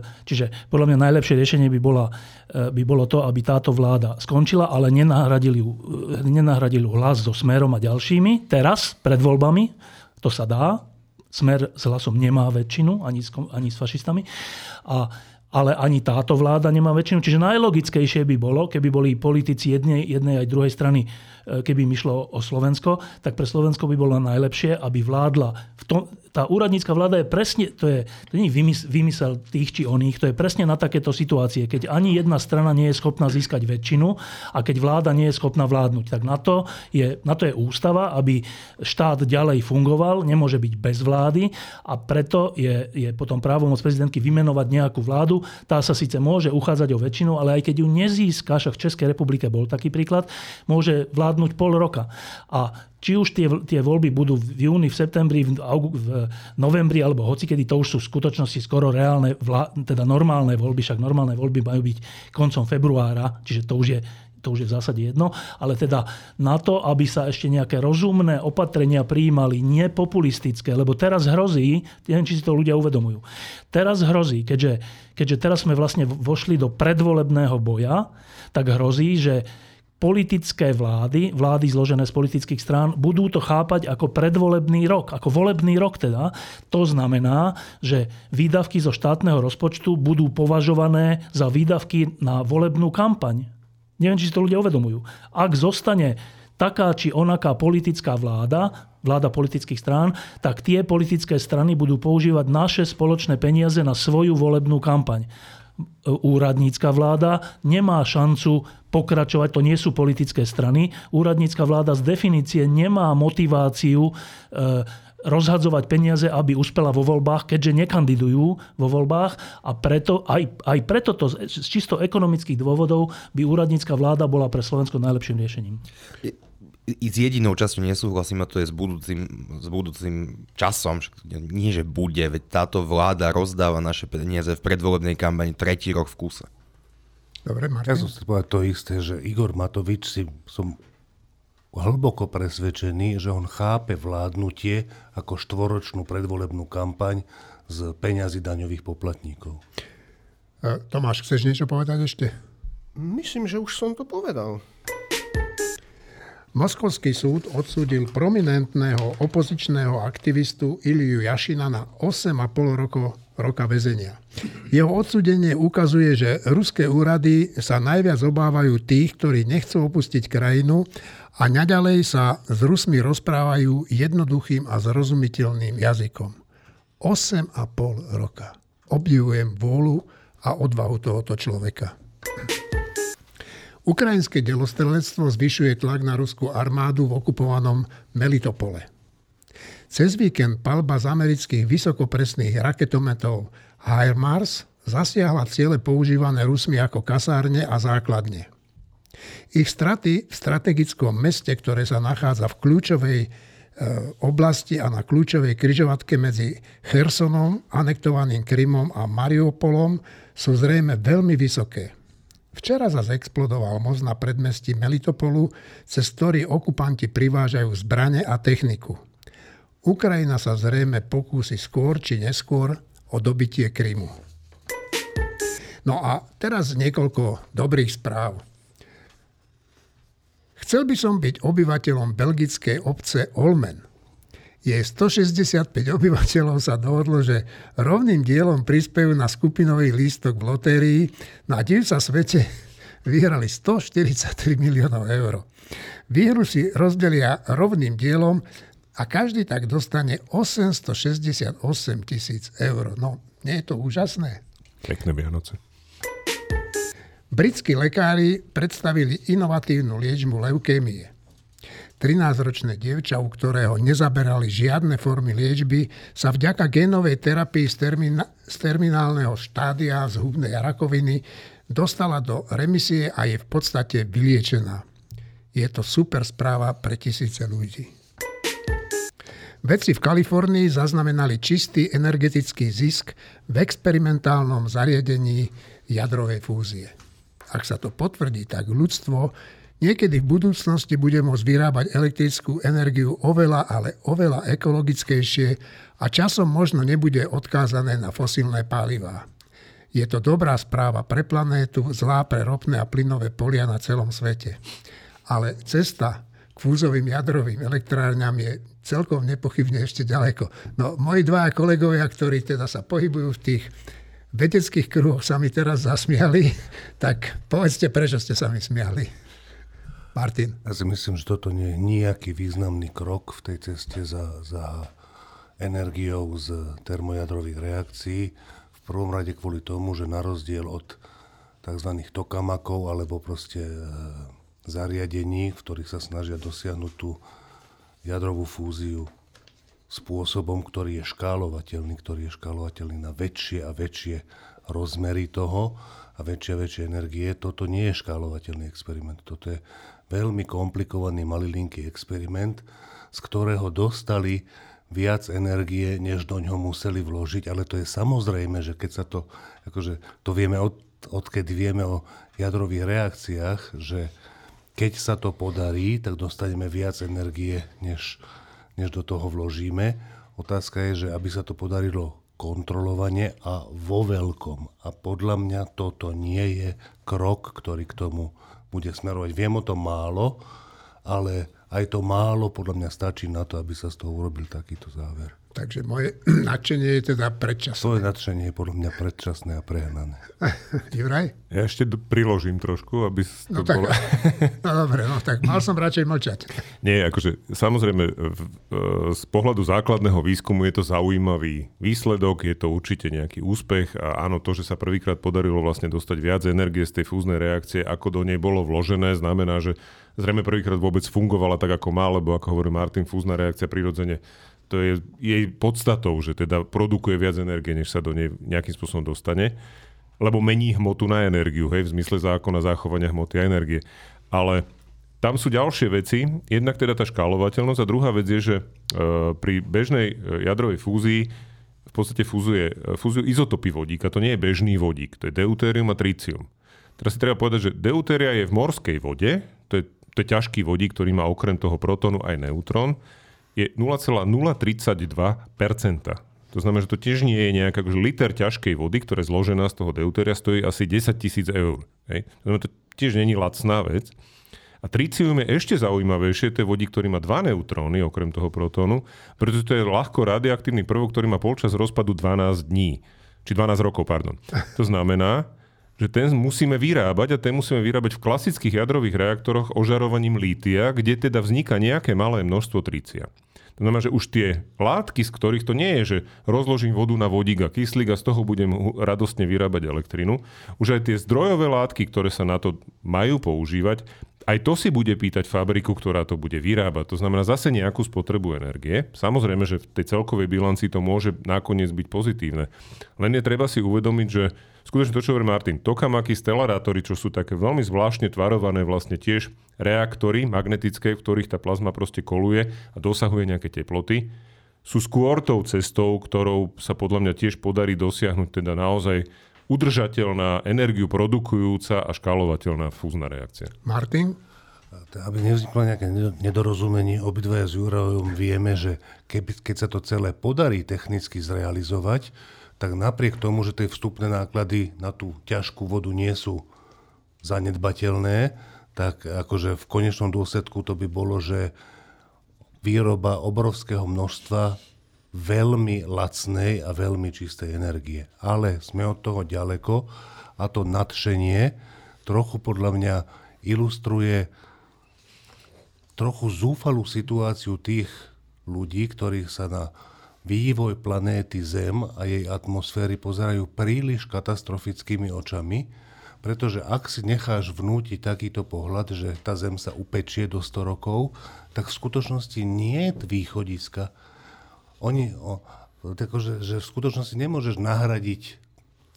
Čiže podľa mňa najlepšie riešenie by, bola, e, by bolo to, aby táto vláda skončila, ale nenahradili e, ju hlas so Smerom a ďalšími. Teraz, pred voľbami, to sa dá. Smer s hlasom nemá väčšinu, ani s, ani s fašistami. A, ale ani táto vláda nemá väčšinu. Čiže najlogickejšie by bolo, keby boli politici jednej, jednej aj druhej strany, e, keby im išlo o Slovensko, tak pre Slovensko by bolo najlepšie, aby vládla. V tom, tá úradnícka vláda je presne, to, je, to nie je vymys- vymysel tých či oných, to je presne na takéto situácie, keď ani jedna strana nie je schopná získať väčšinu a keď vláda nie je schopná vládnuť. Tak na to je, na to je ústava, aby štát ďalej fungoval, nemôže byť bez vlády a preto je, je potom právomoc prezidentky vymenovať nejakú vládu. Tá sa síce môže uchádzať o väčšinu, ale aj keď ju nezíska, však v Českej republike bol taký príklad, môže vládnuť pol roka. A či už tie, tie voľby budú v júni, v septembri, v, v novembri alebo hoci kedy, to už sú v skutočnosti skoro reálne, vlá, teda normálne voľby, však normálne voľby majú byť koncom februára, čiže to už je to už je v zásade jedno, ale teda na to, aby sa ešte nejaké rozumné opatrenia prijímali, nepopulistické, lebo teraz hrozí, neviem, či si to ľudia uvedomujú, teraz hrozí, keďže, keďže teraz sme vlastne vošli do predvolebného boja, tak hrozí, že politické vlády, vlády zložené z politických strán, budú to chápať ako predvolebný rok, ako volebný rok teda. To znamená, že výdavky zo štátneho rozpočtu budú považované za výdavky na volebnú kampaň. Neviem, či si to ľudia uvedomujú. Ak zostane taká či onaká politická vláda, vláda politických strán, tak tie politické strany budú používať naše spoločné peniaze na svoju volebnú kampaň úradnícka vláda nemá šancu pokračovať, to nie sú politické strany. Úradnícka vláda z definície nemá motiváciu e, rozhadzovať peniaze, aby uspela vo voľbách, keďže nekandidujú vo voľbách a preto, aj, aj preto to z čisto ekonomických dôvodov by úradnícka vláda bola pre Slovensko najlepším riešením. I s jedinou časťou nesúhlasím a to je s budúcim, s budúcim časom. Nie, že bude, veď táto vláda rozdáva naše peniaze v predvolebnej kampani tretí rok v kúse. Dobre, Ja Martin. som si povedal to isté, že Igor Matovič si som hlboko presvedčený, že on chápe vládnutie ako štvoročnú predvolebnú kampaň z peňazí daňových poplatníkov. E, Tomáš, chceš niečo povedať ešte? Myslím, že už som to povedal. Moskovský súd odsúdil prominentného opozičného aktivistu Iliu Jašina na 8,5 rokov, roka väzenia. Jeho odsúdenie ukazuje, že ruské úrady sa najviac obávajú tých, ktorí nechcú opustiť krajinu a naďalej sa s Rusmi rozprávajú jednoduchým a zrozumiteľným jazykom. 8,5 roka. Obdivujem vôľu a odvahu tohoto človeka. Ukrajinské delostrelectvo zvyšuje tlak na ruskú armádu v okupovanom Melitopole. Cez víkend palba z amerických vysokopresných raketometov HIMARS zasiahla ciele používané Rusmi ako kasárne a základne. Ich straty v strategickom meste, ktoré sa nachádza v kľúčovej e, oblasti a na kľúčovej kryžovatke medzi Chersonom, anektovaným Krymom a Mariupolom sú zrejme veľmi vysoké. Včera zase explodoval most na predmestí Melitopolu, cez ktorý okupanti privážajú zbrane a techniku. Ukrajina sa zrejme pokúsi skôr či neskôr o dobitie Krymu. No a teraz niekoľko dobrých správ. Chcel by som byť obyvateľom belgickej obce Olmen – je 165 obyvateľov sa dohodlo, že rovným dielom prispejú na skupinový lístok v lotérii. Na div sa svete [LAUGHS] vyhrali 143 miliónov eur. Výhru si rozdelia rovným dielom a každý tak dostane 868 tisíc eur. No, nie je to úžasné? Pekné Vianoce. Britskí lekári predstavili inovatívnu liečbu leukémie. 13-ročné dievča, u ktorého nezaberali žiadne formy liečby, sa vďaka génovej terapii z, termina- z terminálneho štádia zhubnej rakoviny dostala do remisie a je v podstate vyliečená. Je to super správa pre tisíce ľudí. Vedci v Kalifornii zaznamenali čistý energetický zisk v experimentálnom zariadení jadrovej fúzie. Ak sa to potvrdí, tak ľudstvo Niekedy v budúcnosti bude môcť vyrábať elektrickú energiu oveľa, ale oveľa ekologickejšie a časom možno nebude odkázané na fosílne pálivá. Je to dobrá správa pre planétu, zlá pre ropné a plynové polia na celom svete. Ale cesta k fúzovým jadrovým elektrárňam je celkom nepochybne ešte ďaleko. No, moji dvaja kolegovia, ktorí teda sa pohybujú v tých vedeckých kruhoch, sa mi teraz zasmiali, tak povedzte, prečo ste sa mi smiali. Martin. Ja si myslím, že toto nie je nejaký významný krok v tej ceste za, za energiou z termojadrových reakcií. V prvom rade kvôli tomu, že na rozdiel od tzv. tokamakov alebo proste e, zariadení, v ktorých sa snažia dosiahnuť tú jadrovú fúziu spôsobom, ktorý je škálovateľný, ktorý je škálovateľný na väčšie a väčšie rozmery toho a väčšie a väčšie energie. Toto nie je škálovateľný experiment. Toto je veľmi komplikovaný malilinký experiment, z ktorého dostali viac energie, než do ňoho museli vložiť, ale to je samozrejme, že keď sa to, akože to vieme od, odkedy vieme o jadrových reakciách, že keď sa to podarí, tak dostaneme viac energie, než, než do toho vložíme. Otázka je, že aby sa to podarilo kontrolovane a vo veľkom. A podľa mňa toto nie je krok, ktorý k tomu bude smerovať. Viem o tom málo, ale aj to málo podľa mňa stačí na to, aby sa z toho urobil takýto záver. Takže moje [CLEARS THROAT] nadšenie je teda predčasné. Tvoje nadšenie je podľa mňa predčasné a prehnané. [LAUGHS] Juraj? Ja ešte priložím trošku, aby to no, tak, bolo... [LAUGHS] no dobre, no tak mal som radšej mlčať. [LAUGHS] Nie, akože samozrejme z pohľadu základného výskumu je to zaujímavý výsledok, je to určite nejaký úspech a áno, to, že sa prvýkrát podarilo vlastne dostať viac energie z tej fúznej reakcie, ako do nej bolo vložené, znamená, že zrejme prvýkrát vôbec fungovala tak, ako má, lebo ako hovorí Martin, fúzna reakcia prirodzene to je jej podstatou, že teda produkuje viac energie, než sa do nej nejakým spôsobom dostane, lebo mení hmotu na energiu, hej, v zmysle zákona zachovania hmoty a energie. Ale tam sú ďalšie veci. Jednak teda tá škálovateľnosť a druhá vec je, že e, pri bežnej e, jadrovej fúzii v podstate fúzuje, e, fúzujú izotopy vodíka. To nie je bežný vodík, to je deutérium a tritium. Teraz si treba povedať, že deutéria je v morskej vode, to je, to je ťažký vodík, ktorý má okrem toho protónu aj neutrón je 0,032%. To znamená, že to tiež nie je nejaká, že liter ťažkej vody, ktorá je zložená z toho deutéria, stojí asi 10 tisíc eur. Hej. To znamená, to tiež není lacná vec. A tricium je ešte zaujímavejšie, to je vodík, ktorý má dva neutróny, okrem toho protónu, pretože to je ľahko radioaktívny prvok, ktorý má polčas rozpadu 12 dní. Či 12 rokov, pardon. To znamená, že ten musíme vyrábať a ten musíme vyrábať v klasických jadrových reaktoroch ožarovaním lítia, kde teda vzniká nejaké malé množstvo tricia. To znamená, že už tie látky, z ktorých to nie je, že rozložím vodu na vodík a kyslík a z toho budem radostne vyrábať elektrinu, už aj tie zdrojové látky, ktoré sa na to majú používať, aj to si bude pýtať fabriku, ktorá to bude vyrábať. To znamená zase nejakú spotrebu energie. Samozrejme, že v tej celkovej bilanci to môže nakoniec byť pozitívne. Len je treba si uvedomiť, že skutočne to, čo hovorí Martin, tokamaki, stelarátory, čo sú také veľmi zvláštne tvarované vlastne tiež reaktory magnetické, v ktorých tá plazma proste koluje a dosahuje nejaké teploty, sú skôr tou cestou, ktorou sa podľa mňa tiež podarí dosiahnuť teda naozaj udržateľná, energiu produkujúca a škálovateľná fúzna reakcia. Martin? Aby nevzniklo nejaké nedorozumenie, obidvaja s Jurajom vieme, že keby, keď sa to celé podarí technicky zrealizovať, tak napriek tomu, že tie vstupné náklady na tú ťažkú vodu nie sú zanedbateľné, tak akože v konečnom dôsledku to by bolo, že výroba obrovského množstva veľmi lacnej a veľmi čistej energie. Ale sme od toho ďaleko a to nadšenie trochu podľa mňa ilustruje trochu zúfalú situáciu tých ľudí, ktorých sa na vývoj planéty Zem a jej atmosféry pozerajú príliš katastrofickými očami, pretože ak si necháš vnútiť takýto pohľad, že tá Zem sa upečie do 100 rokov, tak v skutočnosti nie je východiska. Oni, o, tako, že, že v skutočnosti nemôžeš nahradiť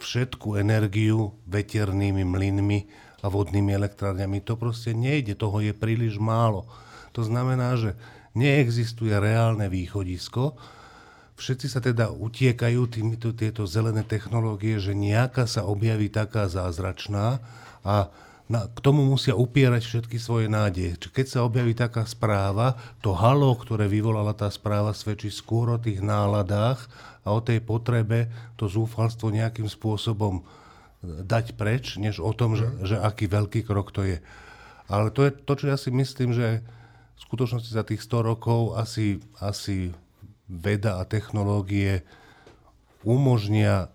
všetku energiu veternými mlynmi a vodnými elektrárňami. To proste nejde, toho je príliš málo. To znamená, že neexistuje reálne východisko, Všetci sa teda utiekajú týmito tieto zelené technológie, že nejaká sa objaví taká zázračná a na, k tomu musia upierať všetky svoje nádeje. Čiže keď sa objaví taká správa, to halo, ktoré vyvolala tá správa, svedčí skôr o tých náladách a o tej potrebe to zúfalstvo nejakým spôsobom dať preč, než o tom, že, že aký veľký krok to je. Ale to je to, čo ja si myslím, že v skutočnosti za tých 100 rokov asi, asi veda a technológie umožnia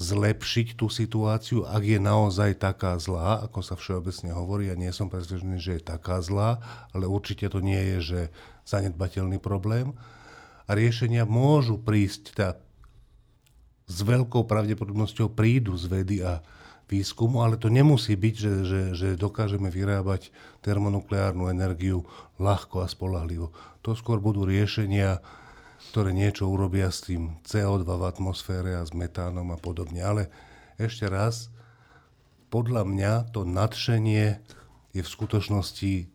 zlepšiť tú situáciu, ak je naozaj taká zlá, ako sa všeobecne hovorí. Ja nie som presvedčený, že je taká zlá, ale určite to nie je, že zanedbateľný problém. A riešenia môžu prísť, teda s veľkou pravdepodobnosťou prídu z vedy a výskumu, ale to nemusí byť, že, že, že dokážeme vyrábať termonukleárnu energiu ľahko a spolahlivo. To skôr budú riešenia, ktoré niečo urobia s tým CO2 v atmosfére a s metánom a podobne. Ale ešte raz, podľa mňa to nadšenie je v skutočnosti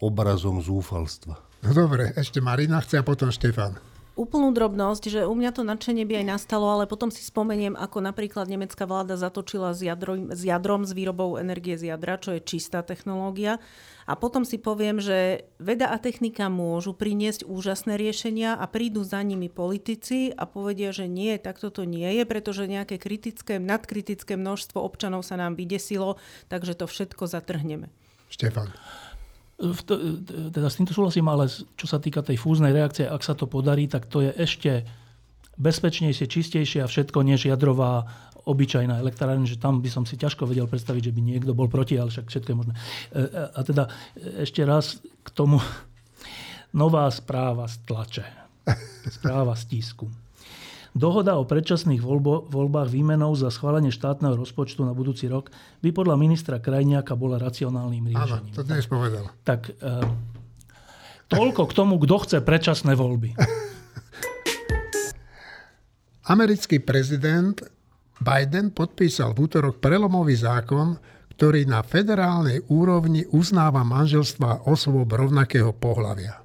obrazom zúfalstva. No dobre, ešte Marina chce a potom Štefan úplnú drobnosť, že u mňa to nadšenie by aj nastalo, ale potom si spomeniem, ako napríklad nemecká vláda zatočila s, jadro, s jadrom, s výrobou energie z jadra, čo je čistá technológia. A potom si poviem, že veda a technika môžu priniesť úžasné riešenia a prídu za nimi politici a povedia, že nie, takto to nie je, pretože nejaké kritické, nadkritické množstvo občanov sa nám vydesilo, takže to všetko zatrhneme. Štefan teda s týmto súhlasím, ale čo sa týka tej fúznej reakcie, ak sa to podarí, tak to je ešte bezpečnejšie, čistejšie a všetko než jadrová obyčajná elektrárne, že tam by som si ťažko vedel predstaviť, že by niekto bol proti, ale však všetko je možné. E, e, a teda ešte raz k tomu nová správa z tlače. Správa z tisku. Dohoda o predčasných voľbo, voľbách výmenou za schválenie štátneho rozpočtu na budúci rok by podľa ministra Krajniaka bola racionálnym riešením. Áno, to dnes povedal. Tak e, toľko k tomu, kto chce predčasné voľby. Americký prezident Biden podpísal v útorok prelomový zákon, ktorý na federálnej úrovni uznáva manželstva osôb rovnakého pohľavia.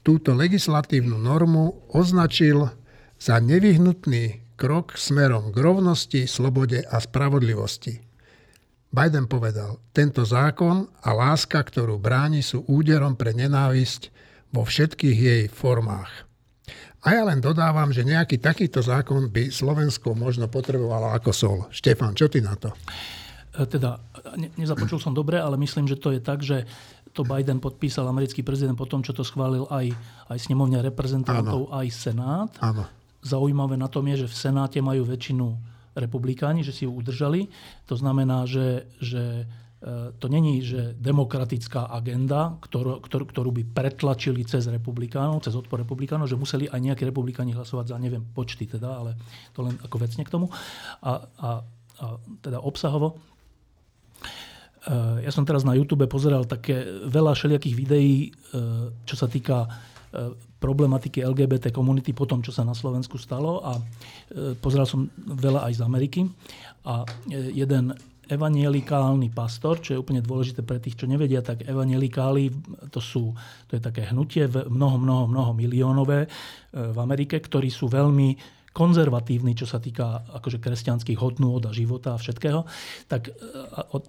Túto legislatívnu normu označil za nevyhnutný krok smerom k rovnosti, slobode a spravodlivosti. Biden povedal, tento zákon a láska, ktorú bráni, sú úderom pre nenávisť vo všetkých jej formách. A ja len dodávam, že nejaký takýto zákon by Slovensko možno potrebovalo ako sol. Štefan, čo ty na to? E, teda, ne, nezapočul som dobre, ale myslím, že to je tak, že to Biden podpísal americký prezident po tom, čo to schválil aj, aj snemovňa reprezentantov, aj Senát. Áno. Zaujímavé na tom je, že v Senáte majú väčšinu republikáni, že si ju udržali. To znamená, že, že E, to není, že demokratická agenda, ktorú, ktorú, ktorú by pretlačili cez republikánov, cez odpor republikánov, že museli aj nejakí republikáni hlasovať za, neviem, počty teda, ale to len ako vecne k tomu. A, a, a teda obsahovo. E, ja som teraz na YouTube pozeral také veľa všelijakých videí, e, čo sa týka problematiky LGBT komunity po tom, čo sa na Slovensku stalo a pozeral som veľa aj z Ameriky a jeden evanielikálny pastor, čo je úplne dôležité pre tých, čo nevedia, tak evanielikáli, to, sú, to je také hnutie mnoho, mnoho, mnoho miliónové v Amerike, ktorí sú veľmi konzervatívni, čo sa týka akože kresťanských hodnôt a života a všetkého. Tak e,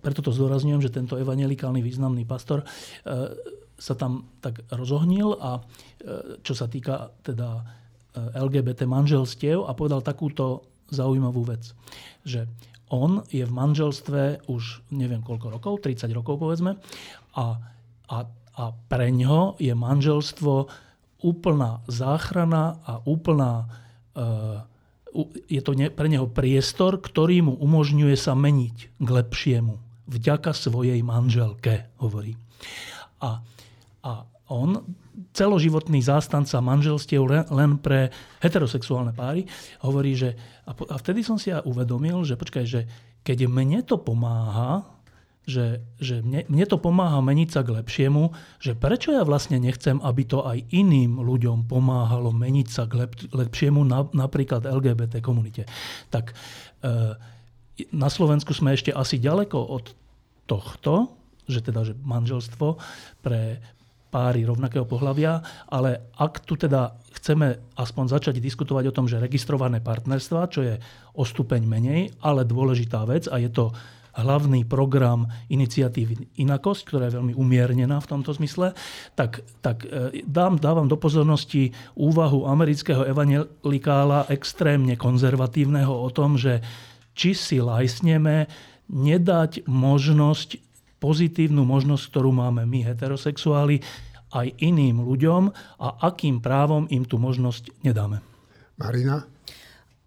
preto to zdôrazňujem, že tento evanielikálny významný pastor sa tam tak rozohnil a čo sa týka teda LGBT manželstiev a povedal takúto zaujímavú vec, že on je v manželstve už neviem koľko rokov, 30 rokov povedzme, a, a, a pre ňo je manželstvo úplná záchrana a úplná... Uh, je to pre neho priestor, ktorý mu umožňuje sa meniť k lepšiemu. Vďaka svojej manželke, hovorí. A, a on celoživotný zástanca manželstiev len, len pre heterosexuálne páry, hovorí, že a, a vtedy som si ja uvedomil, že počkaj, že keď mne to pomáha, že, že mne, mne to pomáha meniť sa k lepšiemu, že prečo ja vlastne nechcem, aby to aj iným ľuďom pomáhalo meniť sa k lep, lepšiemu, na, napríklad LGBT komunite. Tak e, na Slovensku sme ešte asi ďaleko od tohto, že teda že manželstvo pre, páry rovnakého pohľavia, ale ak tu teda chceme aspoň začať diskutovať o tom, že registrované partnerstva, čo je o stupeň menej, ale dôležitá vec a je to hlavný program iniciatívy Inakosť, ktorá je veľmi umiernená v tomto zmysle, tak, tak e, dám, dávam do pozornosti úvahu amerického evangelikála extrémne konzervatívneho o tom, že či si lajsneme nedať možnosť pozitívnu možnosť, ktorú máme my heterosexuáli, aj iným ľuďom a akým právom im tú možnosť nedáme. Marina?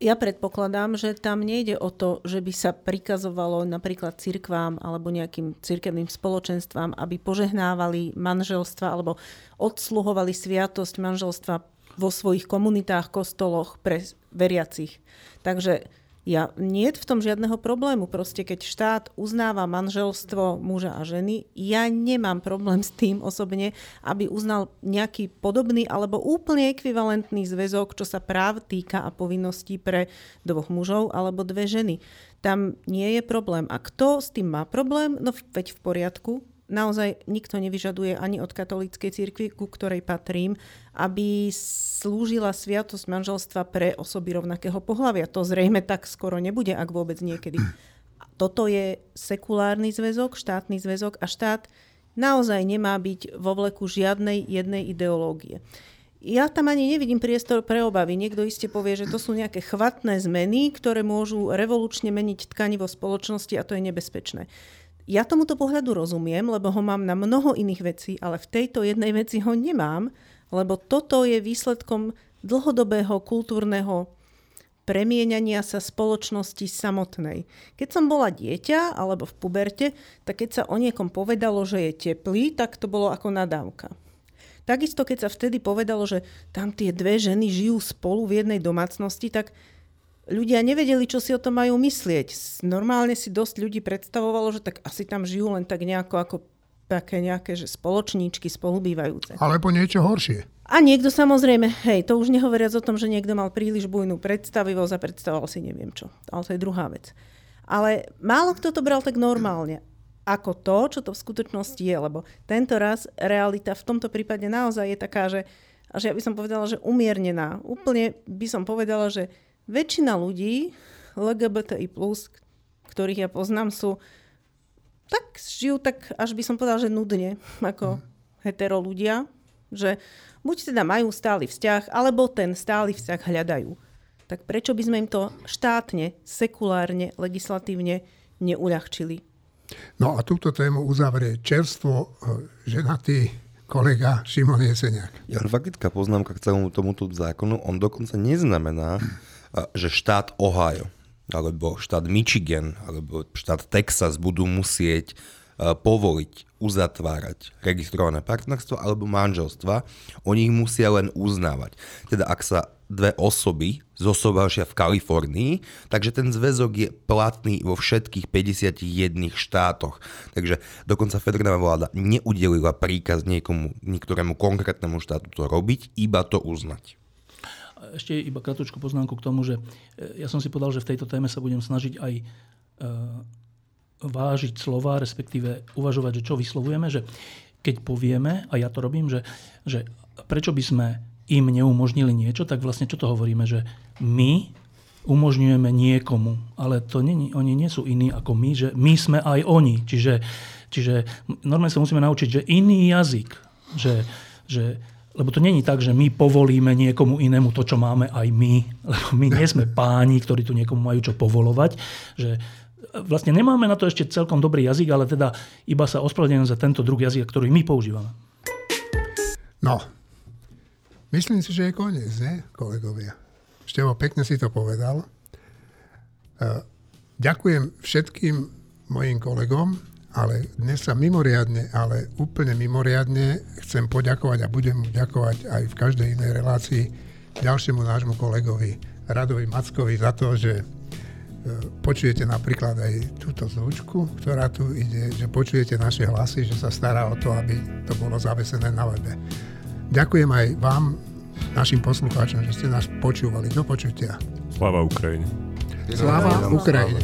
Ja predpokladám, že tam nejde o to, že by sa prikazovalo napríklad cirkvám alebo nejakým cirkevným spoločenstvám, aby požehnávali manželstva alebo odsluhovali sviatosť manželstva vo svojich komunitách, kostoloch pre veriacich. Takže ja nie je v tom žiadneho problému. Proste keď štát uznáva manželstvo muža a ženy, ja nemám problém s tým osobne, aby uznal nejaký podobný alebo úplne ekvivalentný zväzok, čo sa práv týka a povinností pre dvoch mužov alebo dve ženy. Tam nie je problém. A kto s tým má problém? No veď v poriadku, naozaj nikto nevyžaduje ani od katolíckej cirkvi, ku ktorej patrím, aby slúžila sviatosť manželstva pre osoby rovnakého pohľavia. To zrejme tak skoro nebude, ak vôbec niekedy. Toto je sekulárny zväzok, štátny zväzok a štát naozaj nemá byť vo vleku žiadnej jednej ideológie. Ja tam ani nevidím priestor pre obavy. Niekto iste povie, že to sú nejaké chvatné zmeny, ktoré môžu revolučne meniť tkanivo spoločnosti a to je nebezpečné. Ja tomuto pohľadu rozumiem, lebo ho mám na mnoho iných vecí, ale v tejto jednej veci ho nemám, lebo toto je výsledkom dlhodobého kultúrneho premieňania sa spoločnosti samotnej. Keď som bola dieťa alebo v puberte, tak keď sa o niekom povedalo, že je teplý, tak to bolo ako nadávka. Takisto, keď sa vtedy povedalo, že tam tie dve ženy žijú spolu v jednej domácnosti, tak ľudia nevedeli, čo si o tom majú myslieť. Normálne si dosť ľudí predstavovalo, že tak asi tam žijú len tak nejako ako také nejaké že spoločníčky spolubývajúce. Alebo niečo horšie. A niekto samozrejme, hej, to už nehovoriac o tom, že niekto mal príliš bujnú predstavivosť a predstavoval si neviem čo. Ale to je druhá vec. Ale málo kto to bral tak normálne ako to, čo to v skutočnosti je, lebo tento raz realita v tomto prípade naozaj je taká, že, že ja by som povedala, že umiernená. Úplne by som povedala, že väčšina ľudí LGBTI+, ktorých ja poznám, sú tak žijú tak, až by som povedal, že nudne, ako mm. hetero ľudia. že buď teda majú stály vzťah, alebo ten stály vzťah hľadajú. Tak prečo by sme im to štátne, sekulárne, legislatívne neuľahčili? No a túto tému uzavrie čerstvo e, ženatý kolega Šimon Jeseniak. Ja faktická poznámka k celému tomuto zákonu, on dokonca neznamená, že štát Ohio, alebo štát Michigan, alebo štát Texas budú musieť povoliť, uzatvárať registrované partnerstvo alebo manželstva, oni ich musia len uznávať. Teda ak sa dve osoby zosobášia v Kalifornii, takže ten zväzok je platný vo všetkých 51 štátoch. Takže dokonca federálna vláda neudelila príkaz niekomu, niektorému konkrétnemu štátu to robiť, iba to uznať. Ešte iba kratučku poznámku k tomu, že e, ja som si povedal, že v tejto téme sa budem snažiť aj e, vážiť slova, respektíve uvažovať, že čo vyslovujeme, že keď povieme, a ja to robím, že, že prečo by sme im neumožnili niečo, tak vlastne čo to hovoríme, že my umožňujeme niekomu, ale to nie, oni nie sú iní ako my, že my sme aj oni. Čiže, čiže normálne sa musíme naučiť, že iný jazyk, že, že lebo to není tak, že my povolíme niekomu inému to, čo máme aj my, lebo my nie sme [LAUGHS] páni, ktorí tu niekomu majú čo povolovať, že vlastne nemáme na to ešte celkom dobrý jazyk, ale teda iba sa ospravedlňujem za tento druh jazyka, ktorý my používame. No, Myslím si, že je koniec, ne, kolegovia? Števo, pekne si to povedal. E, ďakujem všetkým mojim kolegom, ale dnes sa mimoriadne, ale úplne mimoriadne chcem poďakovať a budem mu ďakovať aj v každej inej relácii ďalšiemu nášmu kolegovi Radovi Mackovi za to, že e, počujete napríklad aj túto zvučku, ktorá tu ide, že počujete naše hlasy, že sa stará o to, aby to bolo zavesené na webe. Ďakujem aj vám, našim poslucháčom, že ste nás počúvali. Do počutia. Sláva Ukrajine. Sláva Ukrajine.